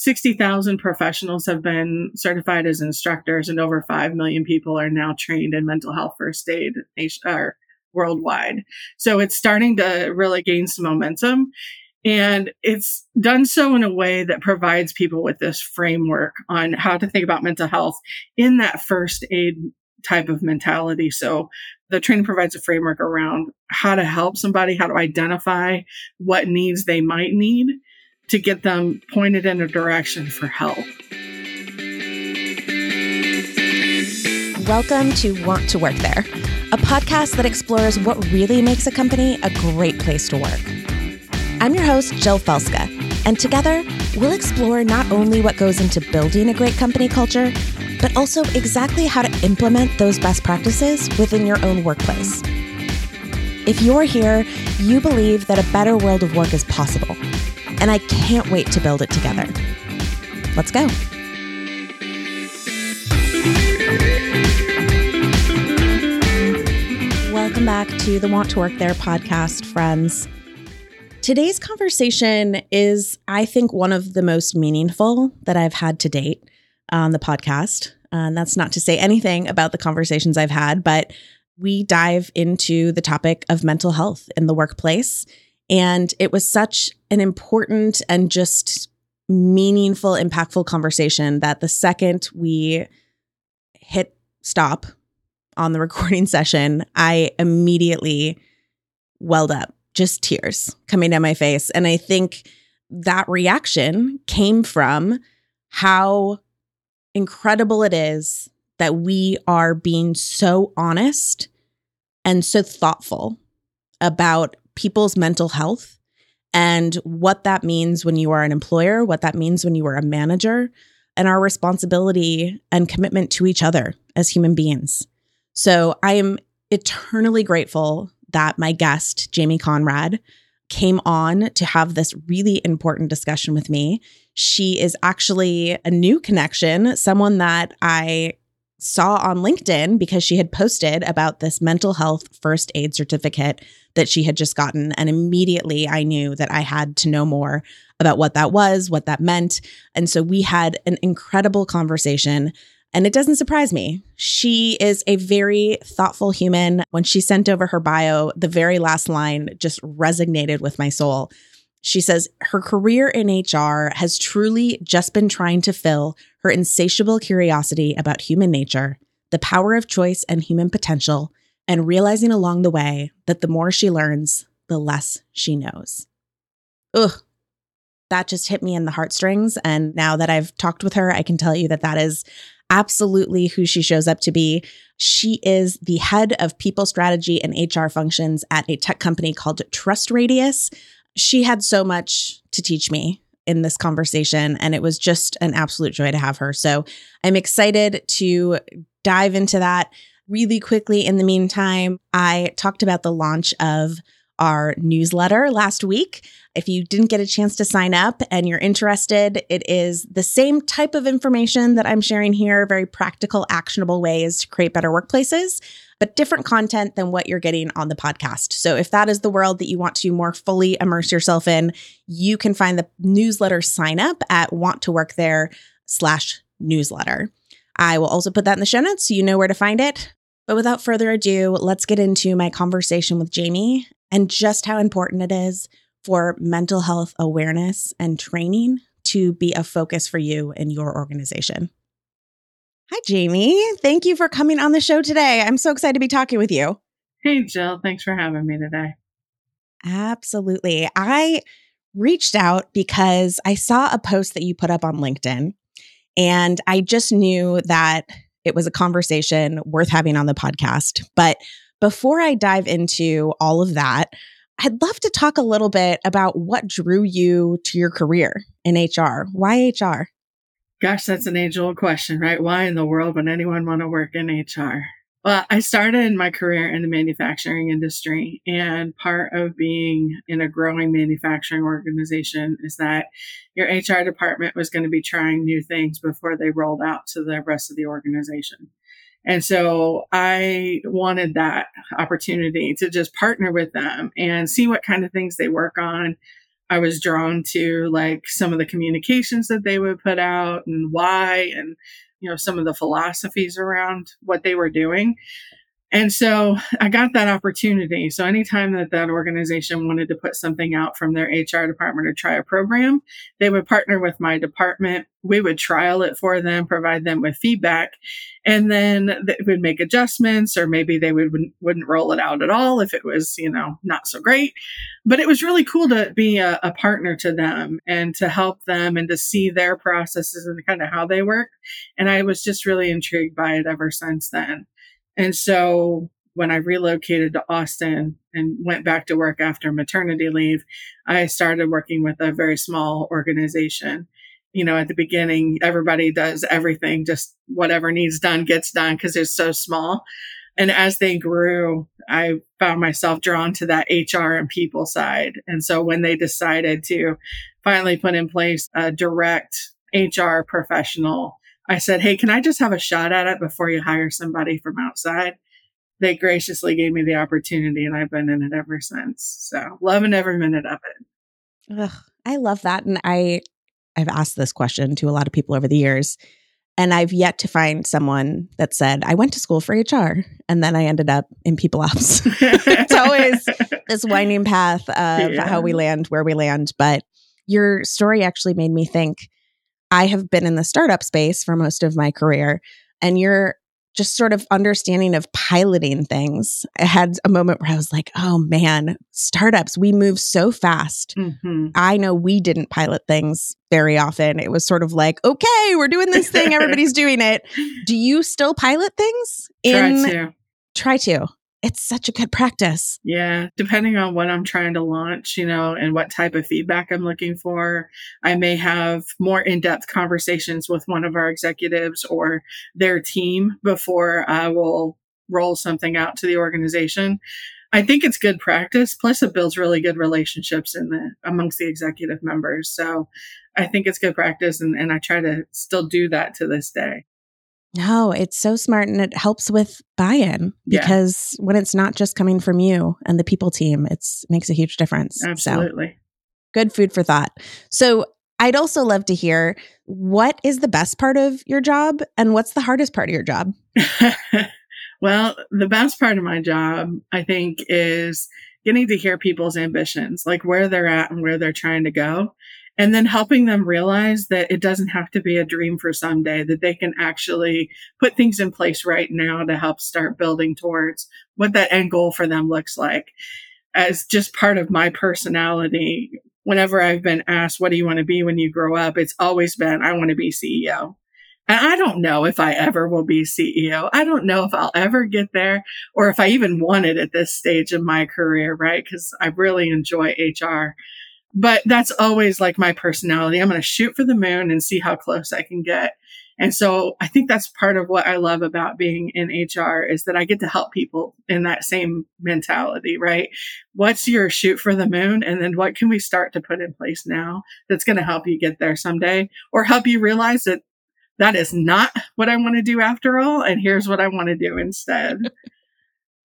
60,000 professionals have been certified as instructors, and over 5 million people are now trained in mental health first aid or worldwide. So it's starting to really gain some momentum. And it's done so in a way that provides people with this framework on how to think about mental health in that first aid type of mentality. So the training provides a framework around how to help somebody, how to identify what needs they might need to get them pointed in a direction for help. Welcome to Want to Work There, a podcast that explores what really makes a company a great place to work. I'm your host, Jill Felska, and together we'll explore not only what goes into building a great company culture, but also exactly how to implement those best practices within your own workplace. If you're here, you believe that a better world of work is possible, and I can't wait to build it together. Let's go. Welcome back to the Want to Work There podcast, friends. Today's conversation is, I think, one of the most meaningful that I've had to date on the podcast. Uh, and that's not to say anything about the conversations I've had, but we dive into the topic of mental health in the workplace. And it was such an important and just meaningful, impactful conversation that the second we hit stop on the recording session, I immediately welled up, just tears coming down my face. And I think that reaction came from how incredible it is that we are being so honest and so thoughtful about people's mental health and what that means when you are an employer, what that means when you are a manager, and our responsibility and commitment to each other as human beings. So I am eternally grateful that my guest, Jamy Conrad, came on to have this really important discussion with me. She is actually a new connection, someone that I saw on LinkedIn because she had posted about this mental health first aid certificate that she had just gotten. And immediately I knew that I had to know more about what that was, what that meant. And so we had an incredible conversation and it doesn't surprise me. She is a very thoughtful human. When she sent over her bio, the very last line just resonated with my soul. She says her career in HR has truly just been trying to fill her insatiable curiosity about human nature, the power of choice and human potential, and realizing along the way that the more she learns, the less she knows. Ugh, that just hit me in the heartstrings. And now that I've talked with her, I can tell you that that is absolutely who she shows up to be. She is the head of people strategy and HR functions at a tech company called TrustRadius. She had so much to teach me in this conversation, and it was just an absolute joy to have her. So I'm excited to dive into that really quickly. In the meantime, I talked about the launch of our newsletter last week. If you didn't get a chance to sign up and you're interested, it is the same type of information that I'm sharing here, very practical, actionable ways to create better workplaces, but different content than what you're getting on the podcast. So if that is the world that you want to more fully immerse yourself in, you can find the newsletter sign up at want to work there slash newsletter. I will also put that in the show notes so you know where to find it. But without further ado, let's get into my conversation with Jamy and just how important it is for mental health awareness and training to be a focus for you in your organization. Hi, Jamy. Thank you for coming on the show today. I'm so excited to be talking with you. Hey, Jill. Thanks for having me today. Absolutely. I reached out because I saw a post that you put up on LinkedIn, and I just knew that it was a conversation worth having on the podcast. But before I dive into all of that, I'd love to talk a little bit about what drew you to your career in HR. Why HR? Gosh, that's an age old question, right? Why in the world would anyone want to work in HR? Well, I started my career in the manufacturing industry, and part of being in a growing manufacturing organization is that your HR department was going to be trying new things before they rolled out to the rest of the organization. And so I wanted that opportunity to just partner with them and see what kind of things they work on. I was drawn to like some of the communications that they would put out and why and you know some of the philosophies around what they were doing. And so I got that opportunity. So anytime that that organization wanted to put something out from their HR department or try a program, they would partner with my department. We would trial it for them, provide them with feedback, and then they would make adjustments or maybe they would, wouldn't roll it out at all if it was, you know, not so great. But it was really cool to be a, a partner to them and to help them and to see their processes and kind of how they work. And I was just really intrigued by it ever since then. And so when I relocated to Austin and went back to work after maternity leave, I started working with a very small organization. You know, at the beginning, everybody does everything, just whatever needs done gets done because it's so small. And as they grew, I found myself drawn to that HR and people side. And so when they decided to finally put in place a direct HR professional I said, Hey, can I just have a shot at it before you hire somebody from outside? They graciously gave me the opportunity and I've been in it ever since. So loving every minute of it. Ugh, I love that. And I, I've asked this question to a lot of people over the years. And I've yet to find someone that said, I went to school for HR and then I ended up in people ops. it's always this winding path of yeah. how we land where we land. But your story actually made me think I have been in the startup space for most of my career, and you're just sort of understanding of piloting things. I had a moment where I was like, oh man, startups, we move so fast. Mm-hmm. I know we didn't pilot things very often. It was sort of like, okay, we're doing this thing, everybody's doing it. Do you still pilot things? In- try to. Try to it's such a good practice. Yeah. Depending on what I'm trying to launch, you know, and what type of feedback I'm looking for, I may have more in depth conversations with one of our executives or their team before I will roll something out to the organization. I think it's good practice. Plus, it builds really good relationships in the amongst the executive members. So, I think it's good practice, and, and I try to still do that to this day. No, it's so smart and it helps with buy-in because yeah. when it's not just coming from you and the people team, it's makes a huge difference. Absolutely. So, good food for thought. So, I'd also love to hear what is the best part of your job and what's the hardest part of your job? well, the best part of my job, I think, is getting to hear people's ambitions, like where they're at and where they're trying to go and then helping them realize that it doesn't have to be a dream for someday, that they can actually put things in place right now to help start building towards what that end goal for them looks like. As just part of my personality, whenever I've been asked, what do you want to be when you grow up? It's always been, I want to be CEO. And I don't know if I ever will be CEO. I don't know if I'll ever get there or if I even want it at this stage of my career, right? Because I really enjoy HR but that's always like my personality. I'm going to shoot for the moon and see how close I can get. And so I think that's part of what I love about being in HR is that I get to help people in that same mentality, right? What's your shoot for the moon? And then what can we start to put in place now that's going to help you get there someday or help you realize that that is not what I want to do after all. And here's what I want to do instead.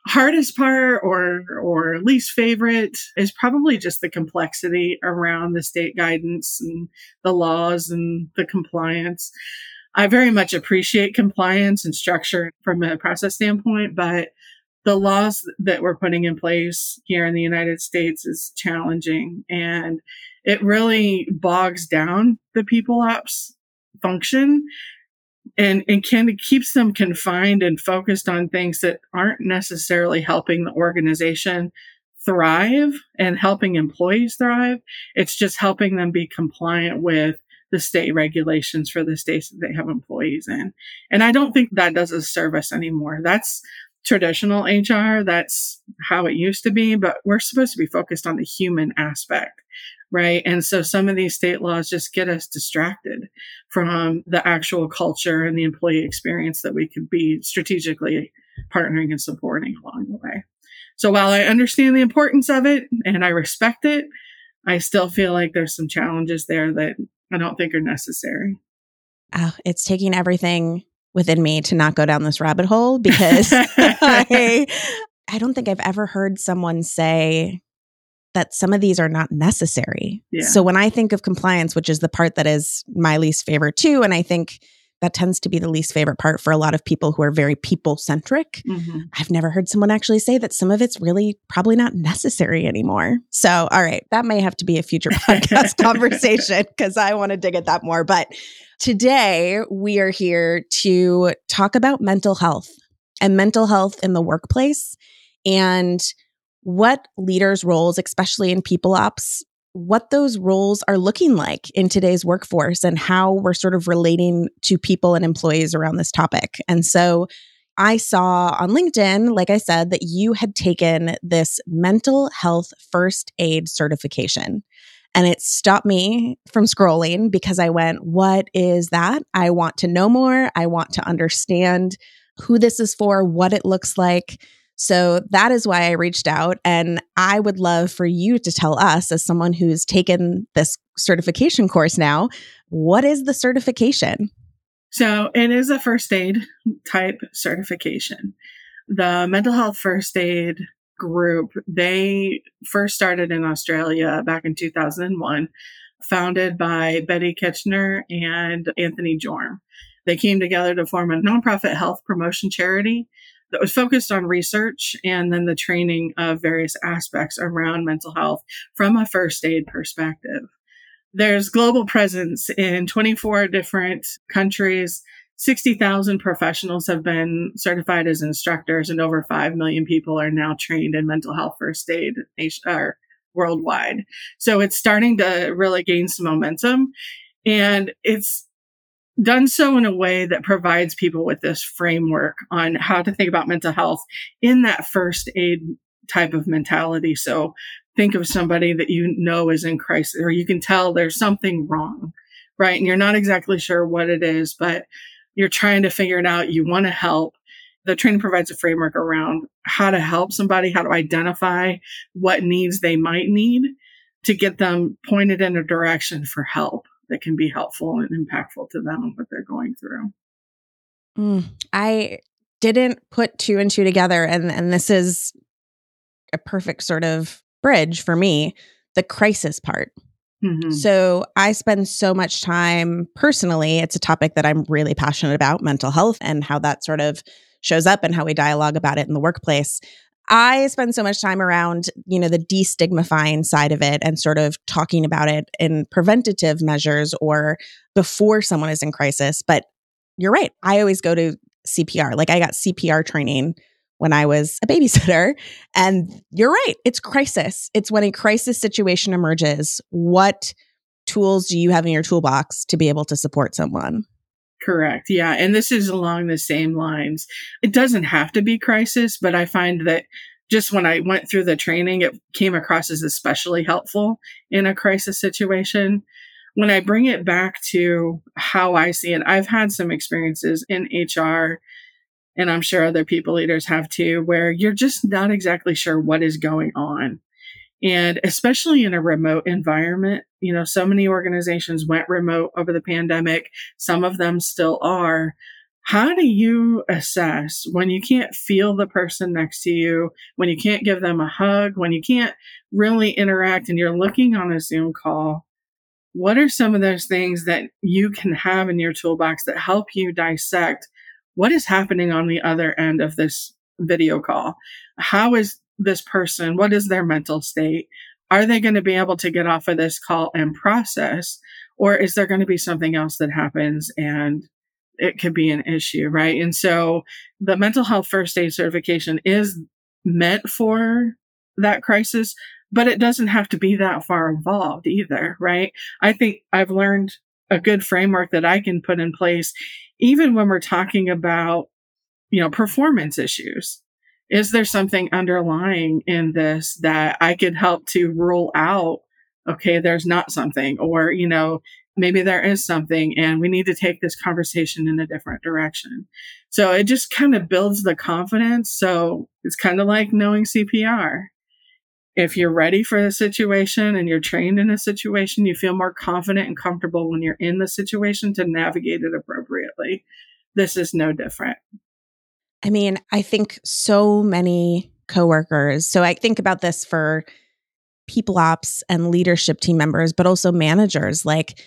Hardest part or or least favorite is probably just the complexity around the state guidance and the laws and the compliance. I very much appreciate compliance and structure from a process standpoint, but the laws that we're putting in place here in the United States is challenging and it really bogs down the people ops function and and kind of keeps them confined and focused on things that aren't necessarily helping the organization thrive and helping employees thrive. It's just helping them be compliant with the state regulations for the states that they have employees in. And I don't think that does a service anymore. That's traditional HR. That's how it used to be, but we're supposed to be focused on the human aspect right? And so some of these state laws just get us distracted from the actual culture and the employee experience that we could be strategically partnering and supporting along the way. So while I understand the importance of it and I respect it, I still feel like there's some challenges there that I don't think are necessary. Oh, it's taking everything within me to not go down this rabbit hole because I, I don't think I've ever heard someone say that some of these are not necessary. Yeah. So when I think of compliance, which is the part that is my least favorite too, and I think that tends to be the least favorite part for a lot of people who are very people centric. Mm-hmm. I've never heard someone actually say that some of it's really probably not necessary anymore. So, all right, that may have to be a future podcast conversation because I want to dig at that more. But today we are here to talk about mental health and mental health in the workplace and what leaders' roles, especially in people ops, what those roles are looking like in today's workforce and how we're sort of relating to people and employees around this topic. And so I saw on LinkedIn, like I said, that you had taken this mental health first aid certification. And it stopped me from scrolling because I went, What is that? I want to know more. I want to understand who this is for, what it looks like. So that is why I reached out. And I would love for you to tell us, as someone who's taken this certification course now, what is the certification? So it is a first aid type certification. The mental health first aid group, they first started in Australia back in 2001, founded by Betty Kitchener and Anthony Jorm. They came together to form a nonprofit health promotion charity that was focused on research and then the training of various aspects around mental health from a first aid perspective. There's global presence in 24 different countries. 60,000 professionals have been certified as instructors and over 5 million people are now trained in mental health first aid or worldwide. So it's starting to really gain some momentum and it's done so in a way that provides people with this framework on how to think about mental health in that first aid type of mentality. So think of somebody that you know is in crisis or you can tell there's something wrong, right? And you're not exactly sure what it is, but you're trying to figure it out. You want to help. The training provides a framework around how to help somebody, how to identify what needs they might need to get them pointed in a direction for help that can be helpful and impactful to them and what they're going through. Mm, I didn't put two and two together, and and this is a perfect sort of bridge for me. The crisis part. Mm-hmm. So I spend so much time personally. It's a topic that I'm really passionate about mental health and how that sort of shows up and how we dialogue about it in the workplace. I spend so much time around, you know, the destigmifying side of it and sort of talking about it in preventative measures or before someone is in crisis. But you're right. I always go to CPR. Like I got CPR training when I was a babysitter. And you're right. It's crisis. It's when a crisis situation emerges. What tools do you have in your toolbox to be able to support someone? Correct. Yeah. And this is along the same lines. It doesn't have to be crisis, but I find that just when I went through the training, it came across as especially helpful in a crisis situation. When I bring it back to how I see it, I've had some experiences in HR, and I'm sure other people leaders have too, where you're just not exactly sure what is going on. And especially in a remote environment, you know, so many organizations went remote over the pandemic. Some of them still are. How do you assess when you can't feel the person next to you, when you can't give them a hug, when you can't really interact and you're looking on a Zoom call? What are some of those things that you can have in your toolbox that help you dissect what is happening on the other end of this video call? How is this person? What is their mental state? Are they going to be able to get off of this call and process? Or is there going to be something else that happens and it could be an issue, right? And so the mental health first aid certification is meant for that crisis, but it doesn't have to be that far involved either, right? I think I've learned a good framework that I can put in place, even when we're talking about, you know, performance issues is there something underlying in this that I could help to rule out? Okay, there's not something, or, you know, maybe there is something and we need to take this conversation in a different direction. So it just kind of builds the confidence. So it's kind of like knowing CPR. If you're ready for the situation and you're trained in a situation, you feel more confident and comfortable when you're in the situation to navigate it appropriately. This is no different. I mean, I think so many coworkers. So I think about this for people ops and leadership team members, but also managers. Like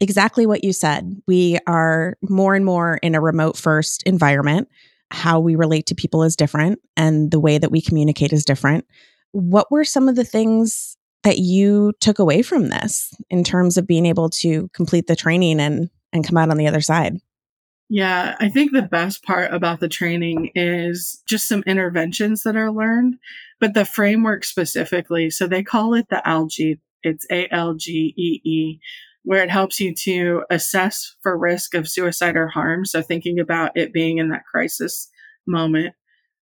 exactly what you said. We are more and more in a remote first environment. How we relate to people is different, and the way that we communicate is different. What were some of the things that you took away from this in terms of being able to complete the training and and come out on the other side? Yeah, I think the best part about the training is just some interventions that are learned, but the framework specifically. So they call it the ALGEE. It's A L G E E, where it helps you to assess for risk of suicide or harm. So thinking about it being in that crisis moment,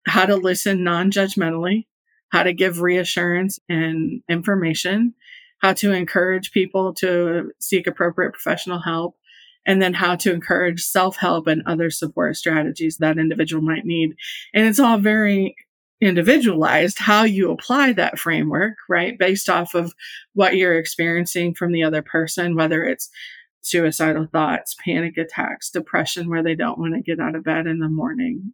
how to listen non judgmentally, how to give reassurance and information, how to encourage people to seek appropriate professional help, and then how to encourage self help and other support strategies that individual might need. And it's all very individualized how you apply that framework, right? Based off of what you're experiencing from the other person, whether it's suicidal thoughts, panic attacks, depression where they don't want to get out of bed in the morning,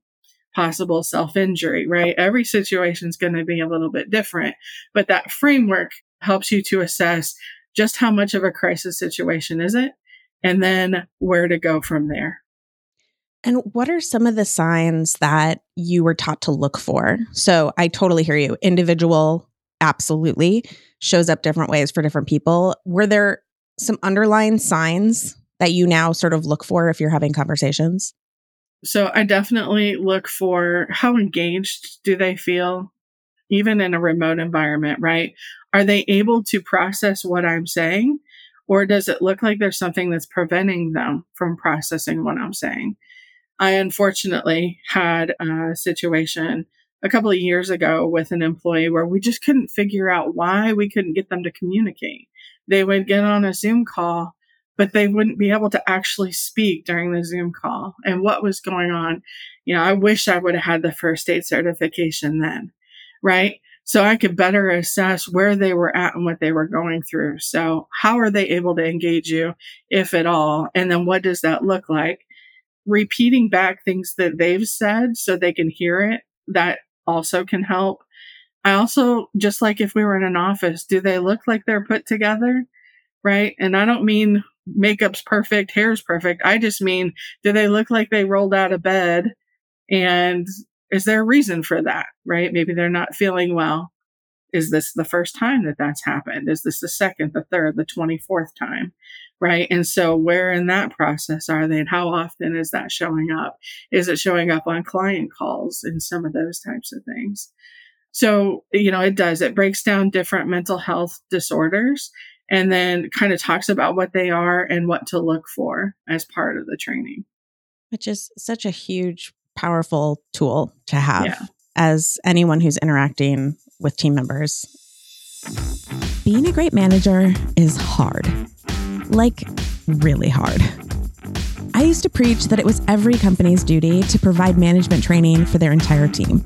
possible self injury, right? Every situation is going to be a little bit different, but that framework helps you to assess just how much of a crisis situation is it and then where to go from there. And what are some of the signs that you were taught to look for? So I totally hear you. Individual, absolutely, shows up different ways for different people. Were there some underlying signs that you now sort of look for if you're having conversations? So I definitely look for how engaged do they feel, even in a remote environment, right? Are they able to process what I'm saying? Or does it look like there's something that's preventing them from processing what I'm saying? I unfortunately had a situation a couple of years ago with an employee where we just couldn't figure out why we couldn't get them to communicate. They would get on a Zoom call, but they wouldn't be able to actually speak during the Zoom call and what was going on. You know, I wish I would have had the first aid certification then, right? So I could better assess where they were at and what they were going through. So how are they able to engage you, if at all? And then what does that look like? repeating back things that they've said so they can hear it, that also can help. I also, just like if we were in an office, do they look like they're put together? Right. And I don't mean makeup's perfect, hair's perfect. I just mean, do they look like they rolled out of bed? And is there a reason for that? Right. Maybe they're not feeling well. Is this the first time that that's happened? Is this the second, the third, the 24th time? right? And so where in that process are they and how often is that showing up? Is it showing up on client calls and some of those types of things? So, you know, it does. It breaks down different mental health disorders and then kind of talks about what they are and what to look for as part of the training. Which is such a huge, powerful tool to have yeah. as anyone who's interacting with team members. Being a great manager is hard like really hard. I used to preach that it was every company's duty to provide management training for their entire team.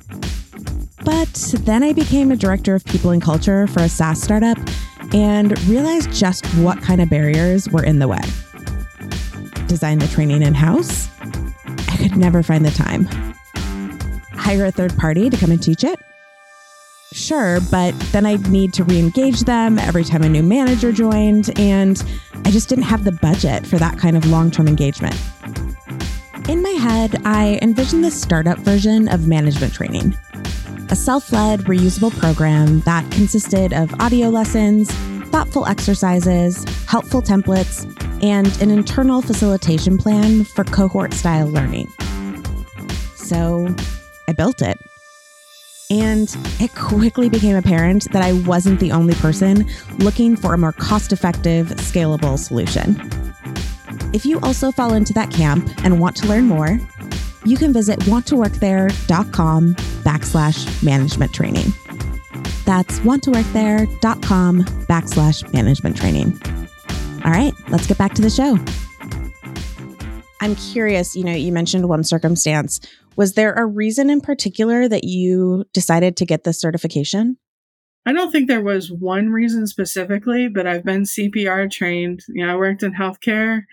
But then I became a director of people and culture for a SaaS startup and realized just what kind of barriers were in the way. Design the training in house? Could never find the time. Hire a third party to come and teach it? Sure, but then I'd need to re engage them every time a new manager joined, and I just didn't have the budget for that kind of long term engagement. In my head, I envisioned this startup version of management training a self led, reusable program that consisted of audio lessons, thoughtful exercises, helpful templates, and an internal facilitation plan for cohort style learning. So I built it. And it quickly became apparent that I wasn't the only person looking for a more cost effective, scalable solution. If you also fall into that camp and want to learn more, you can visit wanttoworkthere.com backslash management training. That's wanttoworkthere.com backslash management training. All right, let's get back to the show. I'm curious, you know, you mentioned one circumstance was there a reason in particular that you decided to get this certification? I don't think there was one reason specifically, but I've been CPR trained. You know, I worked in healthcare.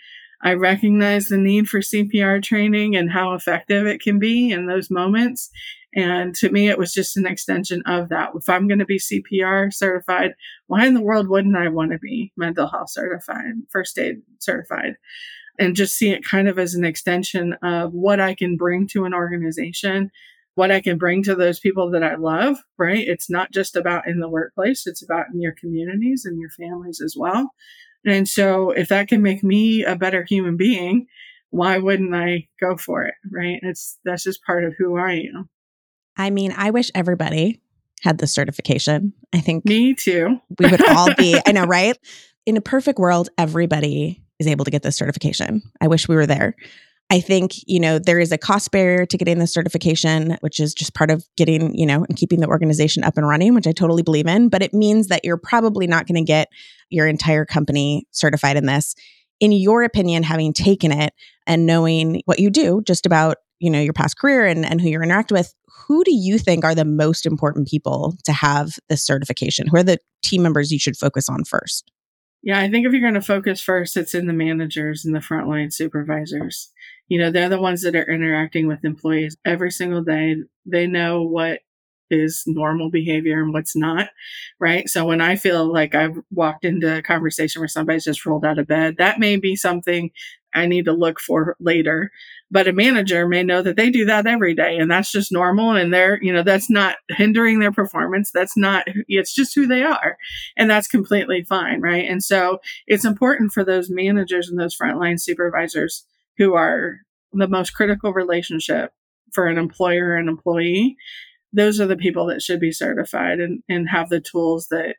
I recognize the need for CPR training and how effective it can be in those moments. And to me, it was just an extension of that. If I'm going to be CPR certified, why in the world wouldn't I want to be mental health certified, first aid certified? And just see it kind of as an extension of what I can bring to an organization, what I can bring to those people that I love, right? It's not just about in the workplace, it's about in your communities and your families as well. And so if that can make me a better human being, why wouldn't I go for it? Right. It's that's just part of who I am. I mean, I wish everybody had this certification. I think me too. we would all be, I know, right? In a perfect world, everybody is able to get this certification. I wish we were there. I think, you know, there is a cost barrier to getting the certification, which is just part of getting, you know, and keeping the organization up and running, which I totally believe in. But it means that you're probably not going to get your entire company certified in this. In your opinion, having taken it and knowing what you do just about, you know, your past career and, and who you're interact with, who do you think are the most important people to have this certification? Who are the team members you should focus on first? Yeah, I think if you're going to focus first, it's in the managers and the frontline supervisors. You know, they're the ones that are interacting with employees every single day. They know what is normal behavior and what's not, right? So when I feel like I've walked into a conversation where somebody's just rolled out of bed, that may be something I need to look for later. But a manager may know that they do that every day and that's just normal and they're, you know, that's not hindering their performance. That's not, it's just who they are. And that's completely fine, right? And so it's important for those managers and those frontline supervisors who are the most critical relationship for an employer and employee those are the people that should be certified and, and have the tools that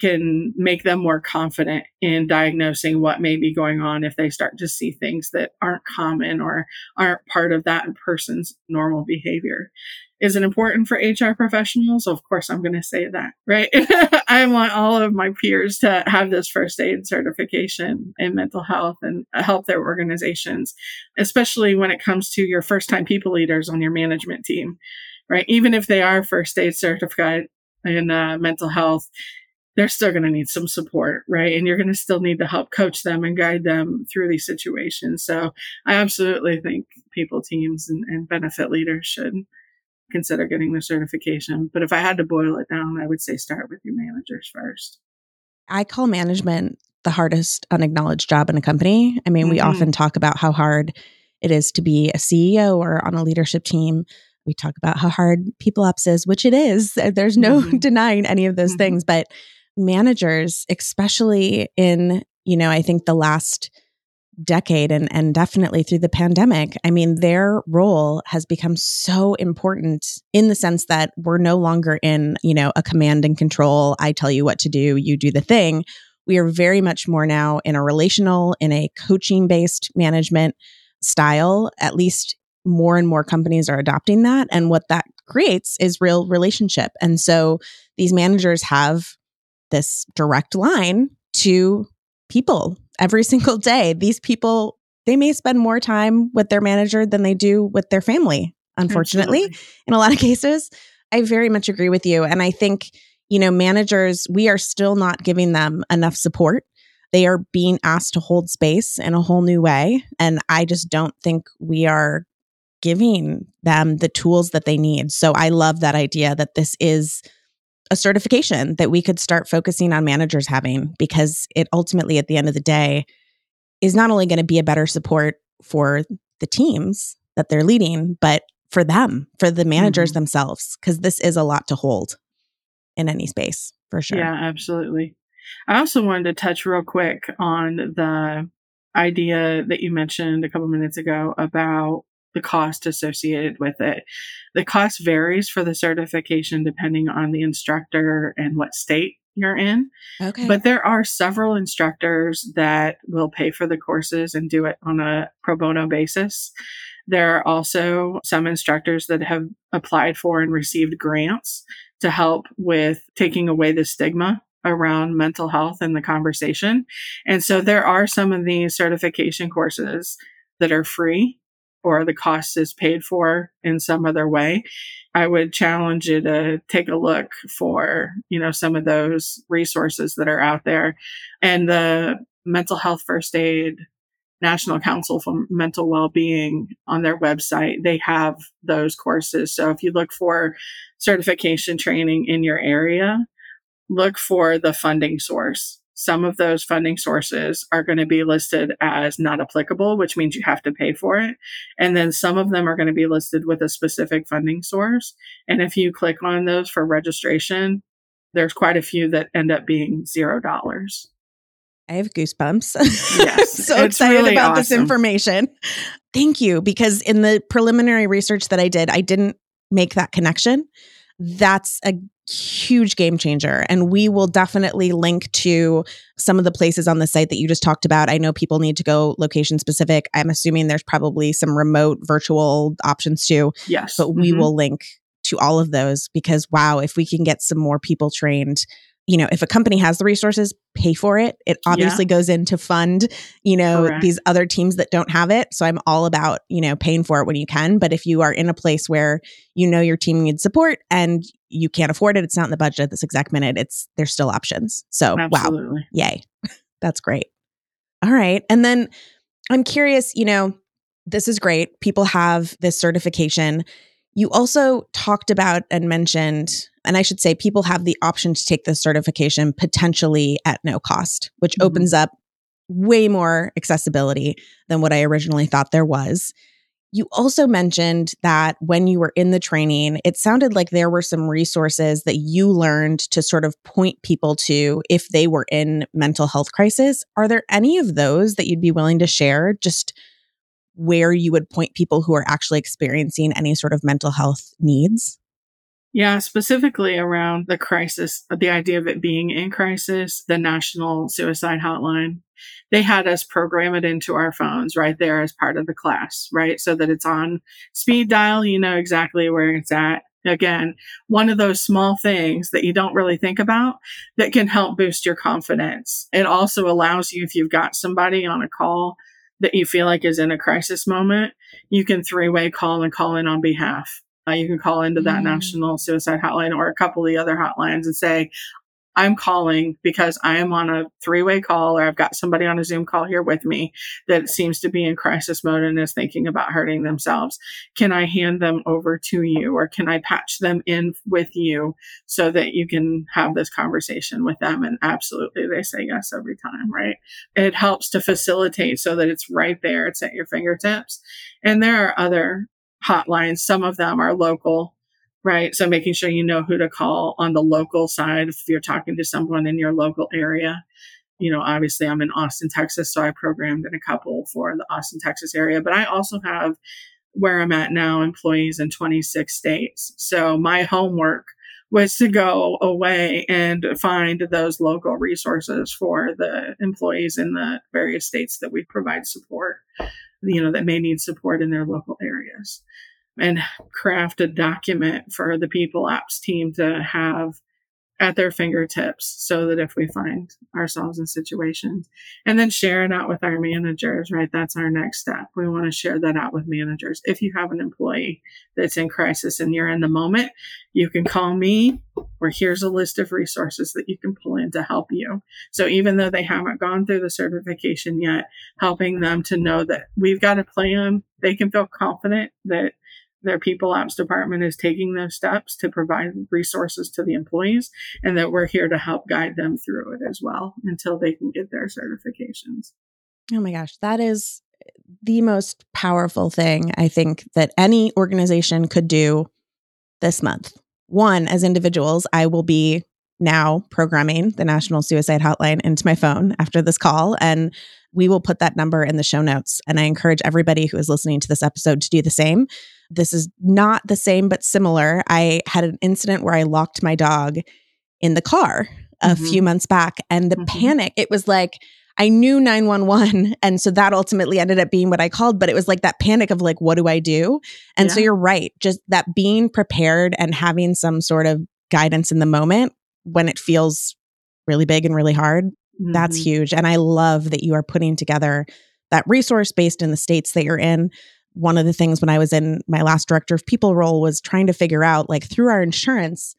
can make them more confident in diagnosing what may be going on if they start to see things that aren't common or aren't part of that person's normal behavior. Is it important for HR professionals? Of course, I'm going to say that, right? I want all of my peers to have this first aid certification in mental health and help their organizations, especially when it comes to your first time people leaders on your management team right? Even if they are first aid certified in uh, mental health, they're still going to need some support, right? And you're going to still need to help coach them and guide them through these situations. So I absolutely think people teams and, and benefit leaders should consider getting the certification. But if I had to boil it down, I would say start with your managers first. I call management the hardest unacknowledged job in a company. I mean, mm-hmm. we often talk about how hard it is to be a CEO or on a leadership team we talk about how hard people ops is, which it is. There's no mm-hmm. denying any of those mm-hmm. things. But managers, especially in, you know, I think the last decade and, and definitely through the pandemic, I mean, their role has become so important in the sense that we're no longer in, you know, a command and control. I tell you what to do, you do the thing. We are very much more now in a relational, in a coaching based management style, at least more and more companies are adopting that. And what that creates is real relationship. And so these managers have this direct line to people every single day. These people, they may spend more time with their manager than they do with their family, unfortunately, Absolutely. in a lot of cases. I very much agree with you. And I think, you know, managers, we are still not giving them enough support. They are being asked to hold space in a whole new way. And I just don't think we are giving them the tools that they need. So I love that idea that this is a certification that we could start focusing on managers having because it ultimately, at the end of the day, is not only going to be a better support for the teams that they're leading, but for them, for the managers mm-hmm. themselves, because this is a lot to hold in any space for sure. Yeah, absolutely. I also wanted to touch real quick on the idea that you mentioned a couple minutes ago about the cost associated with it. The cost varies for the certification depending on the instructor and what state you're in. Okay. But there are several instructors that will pay for the courses and do it on a pro bono basis. There are also some instructors that have applied for and received grants to help with taking away the stigma around mental health and the conversation. And so there are some of these certification courses that are free or the cost is paid for in some other way, I would challenge you to take a look for, you know, some of those resources that are out there. And the mental health first aid National Council for Mental Wellbeing on their website. They have those courses. So if you look for certification training in your area, look for the funding source. Some of those funding sources are going to be listed as not applicable, which means you have to pay for it. And then some of them are going to be listed with a specific funding source. And if you click on those for registration, there's quite a few that end up being zero dollars. I have goosebumps. Yes, so excited really about awesome. this information. Thank you. Because in the preliminary research that I did, I didn't make that connection. That's a huge game changer. And we will definitely link to some of the places on the site that you just talked about. I know people need to go location specific. I'm assuming there's probably some remote virtual options too. Yes. But we mm-hmm. will link to all of those because wow, if we can get some more people trained you know, if a company has the resources, pay for it. It obviously yeah. goes in to fund, you know, Correct. these other teams that don't have it. So I'm all about, you know, paying for it when you can. But if you are in a place where you know your team needs support and you can't afford it, it's not in the budget at this exact minute, it's there's still options. So Absolutely. wow. Yay. That's great. All right. And then I'm curious, you know, this is great. People have this certification. You also talked about and mentioned and I should say, people have the option to take this certification potentially at no cost, which mm-hmm. opens up way more accessibility than what I originally thought there was. You also mentioned that when you were in the training, it sounded like there were some resources that you learned to sort of point people to if they were in mental health crisis. Are there any of those that you'd be willing to share? Just where you would point people who are actually experiencing any sort of mental health needs? Yeah, specifically around the crisis, the idea of it being in crisis, the National Suicide Hotline. They had us program it into our phones right there as part of the class, right? So that it's on speed dial, you know exactly where it's at. Again, one of those small things that you don't really think about that can help boost your confidence. It also allows you, if you've got somebody on a call that you feel like is in a crisis moment, you can three way call and call in on behalf uh, you can call into that mm. national suicide hotline or a couple of the other hotlines and say, I'm calling because I am on a three way call or I've got somebody on a Zoom call here with me that seems to be in crisis mode and is thinking about hurting themselves. Can I hand them over to you or can I patch them in with you so that you can have this conversation with them? And absolutely, they say yes every time, right? It helps to facilitate so that it's right there. It's at your fingertips. And there are other hotlines. Some of them are local, right? So making sure you know who to call on the local side if you're talking to someone in your local area. You know, obviously I'm in Austin, Texas, so I programmed in a couple for the Austin, Texas area, but I also have where I'm at now employees in 26 states. So my homework was to go away and find those local resources for the employees in the various states that we provide support you know, that may need support in their local areas and craft a document for the people ops team to have at their fingertips so that if we find ourselves in situations and then share it out with our managers, right? That's our next step. We want to share that out with managers. If you have an employee that's in crisis and you're in the moment, you can call me or here's a list of resources that you can pull in to help you. So even though they haven't gone through the certification yet, helping them to know that we've got a plan, they can feel confident that their people ops department is taking those steps to provide resources to the employees and that we're here to help guide them through it as well until they can get their certifications. Oh my gosh, that is the most powerful thing I think that any organization could do this month. One, as individuals, I will be now programming the National Suicide Hotline into my phone after this call. And we will put that number in the show notes. And I encourage everybody who is listening to this episode to do the same. This is not the same, but similar. I had an incident where I locked my dog in the car a mm-hmm. few months back, and the mm-hmm. panic, it was like, I knew 911. And so that ultimately ended up being what I called, but it was like that panic of like, what do I do? And yeah. so you're right. Just that being prepared and having some sort of guidance in the moment when it feels really big and really hard, mm-hmm. that's huge. And I love that you are putting together that resource based in the states that you're in one of the things when I was in my last director of people role was trying to figure out, like, through our insurance,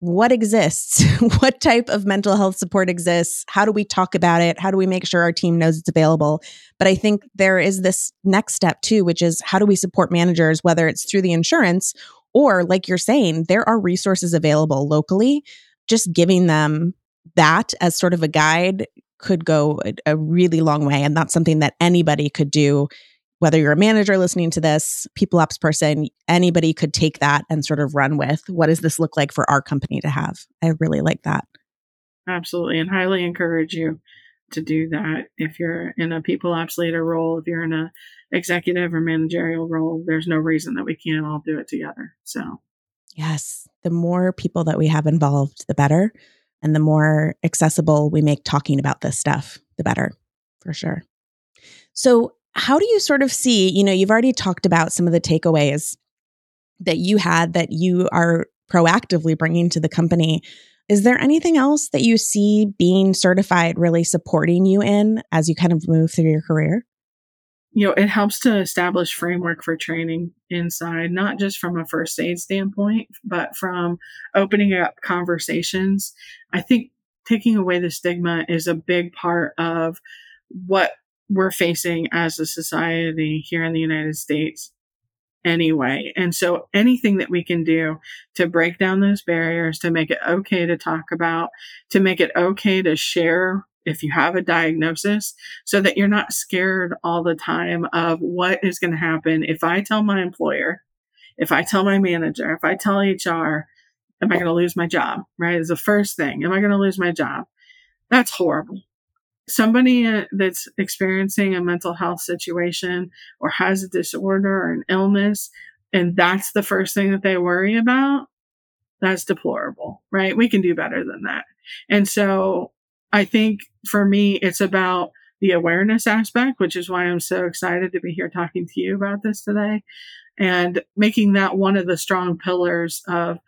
what exists? what type of mental health support exists? How do we talk about it? How do we make sure our team knows it's available? But I think there is this next step too, which is how do we support managers, whether it's through the insurance or, like you're saying, there are resources available locally. Just giving them that as sort of a guide could go a, a really long way. And that's something that anybody could do whether you're a manager listening to this, people ops person, anybody could take that and sort of run with what does this look like for our company to have? I really like that. Absolutely. And highly encourage you to do that. If you're in a people ops leader role, if you're in a executive or managerial role, there's no reason that we can't all do it together. So, yes, the more people that we have involved, the better. And the more accessible we make talking about this stuff, the better, for sure. So, how do you sort of see, you know, you've already talked about some of the takeaways that you had that you are proactively bringing to the company. Is there anything else that you see being certified really supporting you in as you kind of move through your career? You know, it helps to establish framework for training inside, not just from a first aid standpoint, but from opening up conversations. I think taking away the stigma is a big part of what we're facing as a society here in the United States anyway. And so anything that we can do to break down those barriers, to make it okay to talk about, to make it okay to share if you have a diagnosis so that you're not scared all the time of what is going to happen if I tell my employer, if I tell my manager, if I tell HR, am I going to lose my job? Right? Is the first thing. Am I going to lose my job? That's horrible somebody uh, that's experiencing a mental health situation or has a disorder or an illness, and that's the first thing that they worry about, that's deplorable, right? We can do better than that. And so I think for me, it's about the awareness aspect, which is why I'm so excited to be here talking to you about this today and making that one of the strong pillars of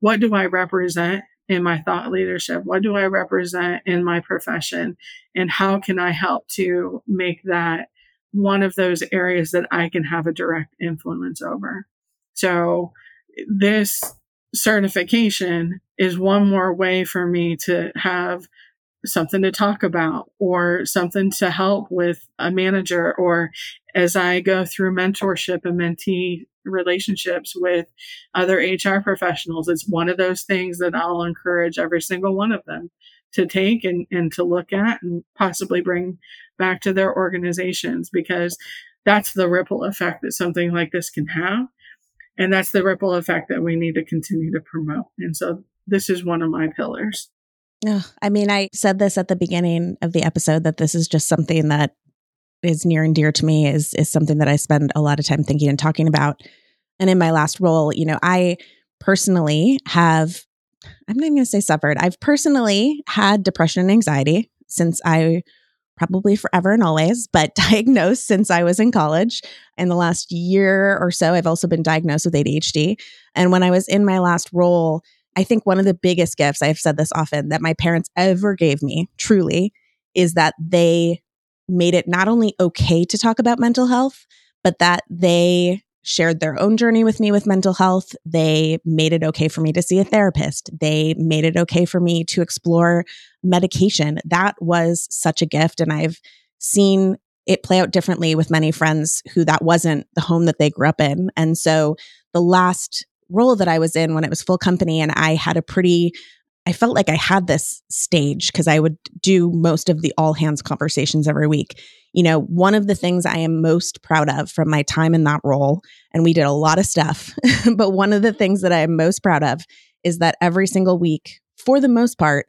what do I represent in my thought leadership? What do I represent in my profession? And how can I help to make that one of those areas that I can have a direct influence over? So this certification is one more way for me to have something to talk about or something to help with a manager or as I go through mentorship and mentee relationships with other HR professionals. It's one of those things that I'll encourage every single one of them to take and, and to look at and possibly bring back to their organizations because that's the ripple effect that something like this can have. And that's the ripple effect that we need to continue to promote. And so this is one of my pillars. Oh, I mean, I said this at the beginning of the episode that this is just something that is near and dear to me is is something that I spend a lot of time thinking and talking about. And in my last role, you know, I personally have I'm not even going to say suffered. I've personally had depression and anxiety since I probably forever and always, but diagnosed since I was in college. In the last year or so, I've also been diagnosed with ADHD. And when I was in my last role, I think one of the biggest gifts, I've said this often, that my parents ever gave me, truly, is that they made it not only okay to talk about mental health, but that they shared their own journey with me with mental health. They made it okay for me to see a therapist. They made it okay for me to explore medication. That was such a gift. And I've seen it play out differently with many friends who that wasn't the home that they grew up in. And so the last role that I was in when it was full company and I had a pretty I felt like I had this stage because I would do most of the all hands conversations every week. You know, one of the things I am most proud of from my time in that role, and we did a lot of stuff, but one of the things that I am most proud of is that every single week, for the most part,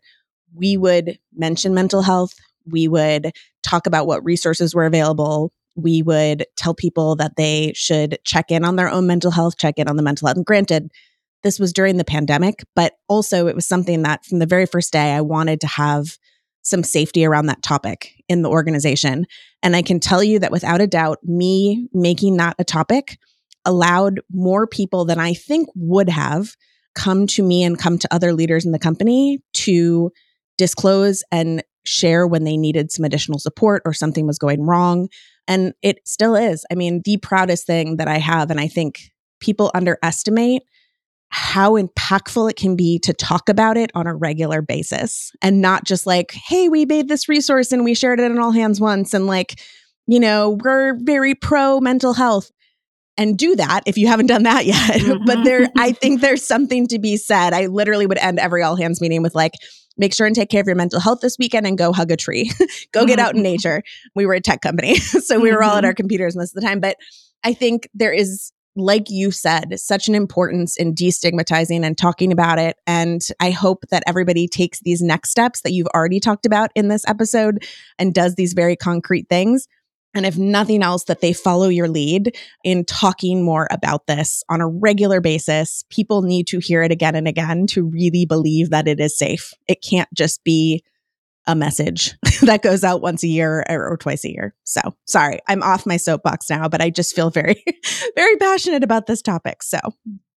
we would mention mental health. We would talk about what resources were available. We would tell people that they should check in on their own mental health, check in on the mental health. And granted, this was during the pandemic, but also it was something that from the very first day I wanted to have some safety around that topic in the organization. And I can tell you that without a doubt, me making that a topic allowed more people than I think would have come to me and come to other leaders in the company to disclose and share when they needed some additional support or something was going wrong. And it still is. I mean, the proudest thing that I have, and I think people underestimate how impactful it can be to talk about it on a regular basis and not just like, hey, we made this resource and we shared it in all hands once and like, you know, we're very pro mental health and do that if you haven't done that yet. Mm-hmm. but there, I think there's something to be said. I literally would end every all hands meeting with like, make sure and take care of your mental health this weekend and go hug a tree, go get out in nature. We were a tech company, so we were all at mm-hmm. our computers most of the time. But I think there is, like you said, such an importance in destigmatizing and talking about it. And I hope that everybody takes these next steps that you've already talked about in this episode and does these very concrete things and if nothing else, that they follow your lead in talking more about this on a regular basis. People need to hear it again and again to really believe that it is safe. It can't just be a message that goes out once a year or, or, twice a year. So sorry, I'm off my soapbox now, but I just feel very, very passionate about this topic. So.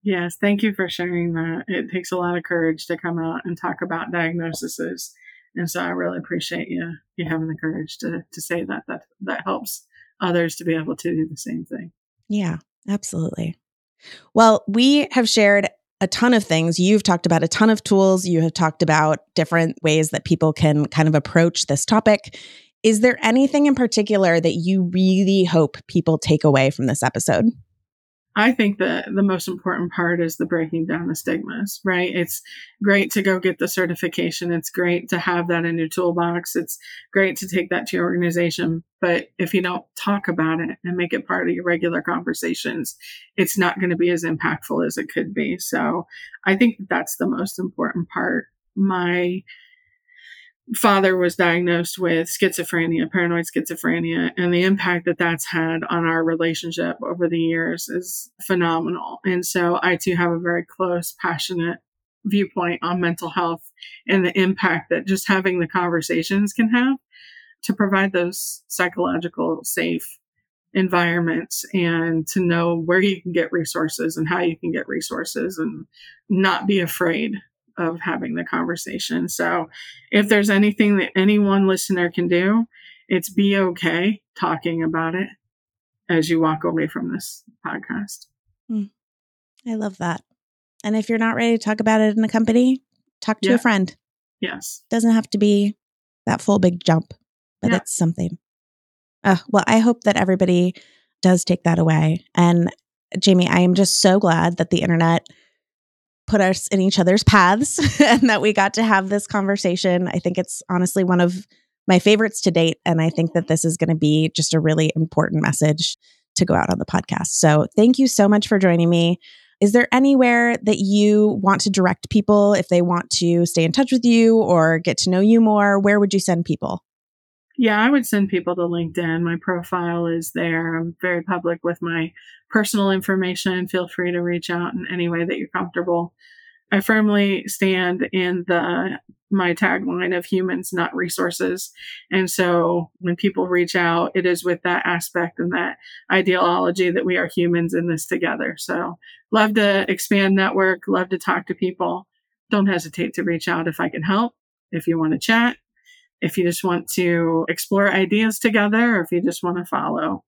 Yes, thank you for sharing that. It takes a lot of courage to come out and talk about diagnoses and so I really appreciate you you having the courage to to say that that that helps others to be able to do the same thing. Yeah, absolutely. Well, we have shared a ton of things. You've talked about a ton of tools. You have talked about different ways that people can kind of approach this topic. Is there anything in particular that you really hope people take away from this episode? I think that the most important part is the breaking down the stigmas, right? It's great to go get the certification. It's great to have that in your toolbox. It's great to take that to your organization. But if you don't talk about it and make it part of your regular conversations, it's not going to be as impactful as it could be. So I think that's the most important part. My father was diagnosed with schizophrenia, paranoid schizophrenia, and the impact that that's had on our relationship over the years is phenomenal. And so I too have a very close, passionate viewpoint on mental health and the impact that just having the conversations can have to provide those psychological safe environments and to know where you can get resources and how you can get resources and not be afraid of having the conversation. So if there's anything that any one listener can do, it's be okay talking about it as you walk away from this podcast. Mm, I love that. And if you're not ready to talk about it in a company, talk to yeah. a friend. Yes. Doesn't have to be that full big jump, but yeah. it's something. Uh, well, I hope that everybody does take that away. And Jamy, I am just so glad that the internet put us in each other's paths and that we got to have this conversation. I think it's honestly one of my favorites to date. And I think that this is going to be just a really important message to go out on the podcast. So thank you so much for joining me. Is there anywhere that you want to direct people if they want to stay in touch with you or get to know you more? Where would you send people? Yeah, I would send people to LinkedIn. My profile is there. I'm very public with my personal information. Feel free to reach out in any way that you're comfortable. I firmly stand in the my tagline of humans, not resources. And so when people reach out, it is with that aspect and that ideology that we are humans in this together. So love to expand network, love to talk to people. Don't hesitate to reach out if I can help. If you want to chat, if you just want to explore ideas together or if you just want to follow.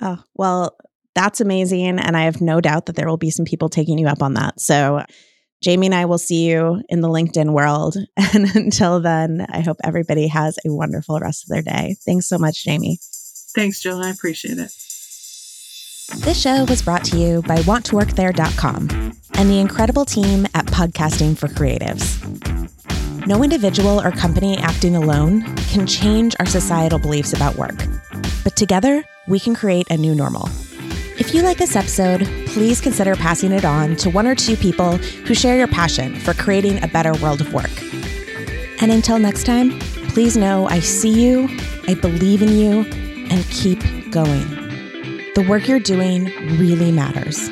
Oh, well, that's amazing. And I have no doubt that there will be some people taking you up on that. So, Jamy and I will see you in the LinkedIn world. And until then, I hope everybody has a wonderful rest of their day. Thanks so much, Jamy. Thanks, Jill. I appreciate it. This show was brought to you by wanttoworkthere.com and the incredible team at Podcasting for Creatives. No individual or company acting alone can change our societal beliefs about work, but together we can create a new normal. If you like this episode, please consider passing it on to one or two people who share your passion for creating a better world of work. And until next time, please know I see you, I believe in you, and keep going. The work you're doing really matters.